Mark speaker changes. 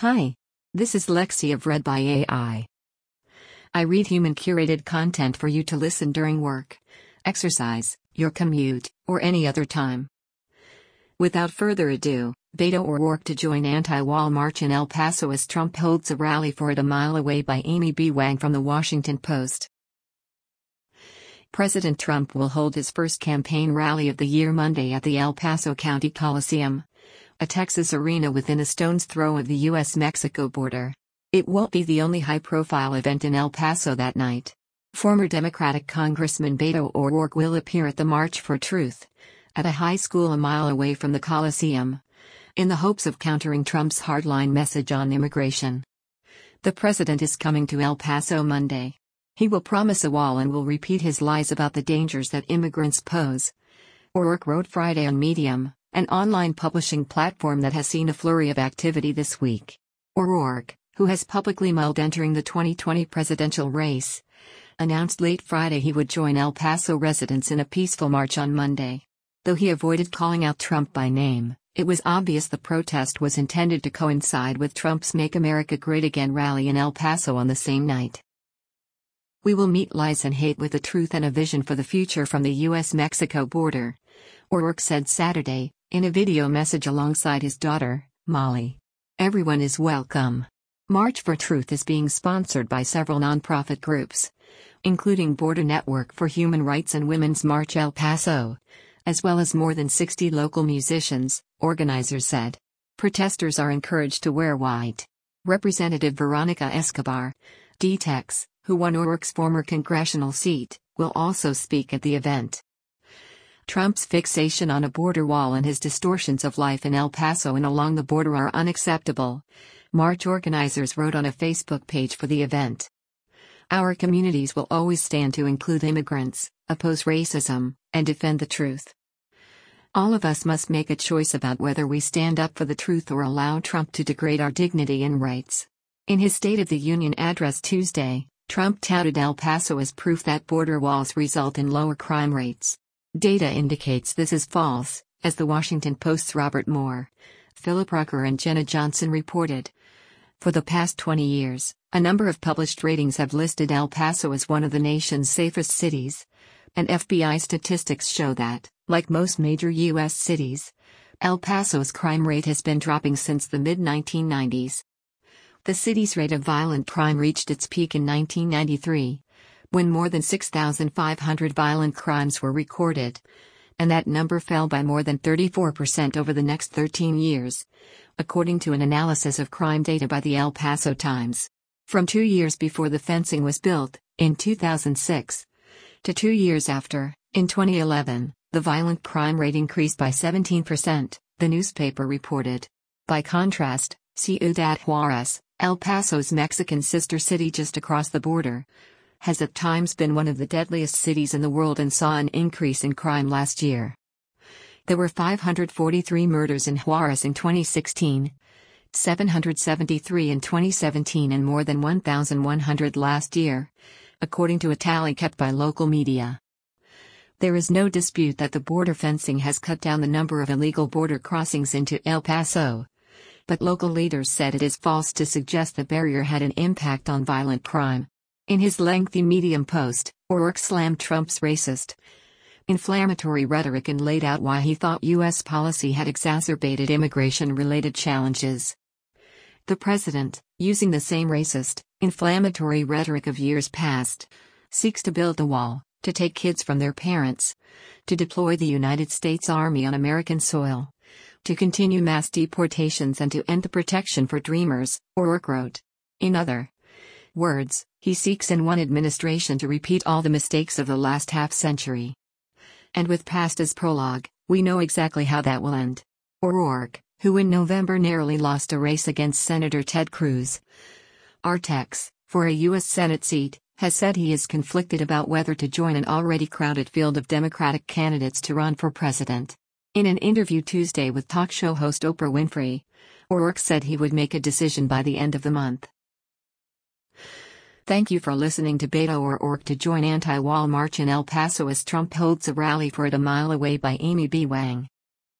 Speaker 1: Hi. This is Lexi of Read by AI. I read human curated content for you to listen during work, exercise, your commute, or any other time. Without further ado, Beto O'Rourke to join anti-wall march in El Paso as Trump holds a rally for it a mile away by Amy B. Wang from the Washington Post. President Trump will hold his first campaign rally of the year Monday at the El Paso County Coliseum, a Texas arena within a stone's throw of the U.S. Mexico border. It won't be the only high profile event in El Paso that night. Former Democratic Congressman Beto O'Rourke will appear at the March for Truth, at a high school a mile away from the Coliseum, in the hopes of countering Trump's hardline message on immigration. The president is coming to El Paso Monday. He will promise a wall and will repeat his lies about the dangers that immigrants pose. O'Rourke wrote Friday on Medium an online publishing platform that has seen a flurry of activity this week. O'Rourke, who has publicly mulled entering the 2020 presidential race, announced late Friday he would join El Paso residents in a peaceful march on Monday. Though he avoided calling out Trump by name, it was obvious the protest was intended to coincide with Trump's Make America Great Again rally in El Paso on the same night. We will meet lies and hate with the truth and a vision for the future from the U.S. Mexico border, O'Rourke said Saturday, in a video message alongside his daughter, Molly. Everyone is welcome. March for Truth is being sponsored by several nonprofit groups, including Border Network for Human Rights and Women's March El Paso, as well as more than 60 local musicians, organizers said. Protesters are encouraged to wear white. Representative Veronica Escobar, DTEX, who won O'Rourke's former congressional seat, will also speak at the event. Trump's fixation on a border wall and his distortions of life in El Paso and along the border are unacceptable. March organizers wrote on a Facebook page for the event. Our communities will always stand to include immigrants, oppose racism, and defend the truth. All of us must make a choice about whether we stand up for the truth or allow Trump to degrade our dignity and rights. In his State of the Union address Tuesday, Trump touted El Paso as proof that border walls result in lower crime rates. Data indicates this is false, as the Washington Post's Robert Moore, Philip Rucker, and Jenna Johnson reported. For the past 20 years, a number of published ratings have listed El Paso as one of the nation's safest cities. And FBI statistics show that, like most major U.S. cities, El Paso's crime rate has been dropping since the mid 1990s. The city's rate of violent crime reached its peak in 1993, when more than 6,500 violent crimes were recorded. And that number fell by more than 34% over the next 13 years, according to an analysis of crime data by the El Paso Times. From two years before the fencing was built, in 2006, to two years after, in 2011, the violent crime rate increased by 17%, the newspaper reported. By contrast, Ciudad Juarez, El Paso's Mexican sister city just across the border, has at times been one of the deadliest cities in the world and saw an increase in crime last year. There were 543 murders in Juarez in 2016, 773 in 2017, and more than 1,100 last year, according to a tally kept by local media. There is no dispute that the border fencing has cut down the number of illegal border crossings into El Paso. But local leaders said it is false to suggest the barrier had an impact on violent crime. In his lengthy Medium post, O'Rourke slammed Trump's racist, inflammatory rhetoric and laid out why he thought U.S. policy had exacerbated immigration related challenges. The president, using the same racist, inflammatory rhetoric of years past, seeks to build a wall, to take kids from their parents, to deploy the United States Army on American soil, to continue mass deportations and to end the protection for dreamers, O'Rourke wrote. In other words, he seeks in one administration to repeat all the mistakes of the last half century. And with past as prologue, we know exactly how that will end. O'Rourke, who in November narrowly lost a race against Senator Ted Cruz, R-Tex, for a U.S. Senate seat, has said he is conflicted about whether to join an already crowded field of Democratic candidates to run for president. In an interview Tuesday with talk show host Oprah Winfrey, O'Rourke said he would make a decision by the end of the month. Thank you for listening to Beto O'Rourke to join anti-wall march in El Paso as Trump holds a rally for it a mile away by Amy B. Wang.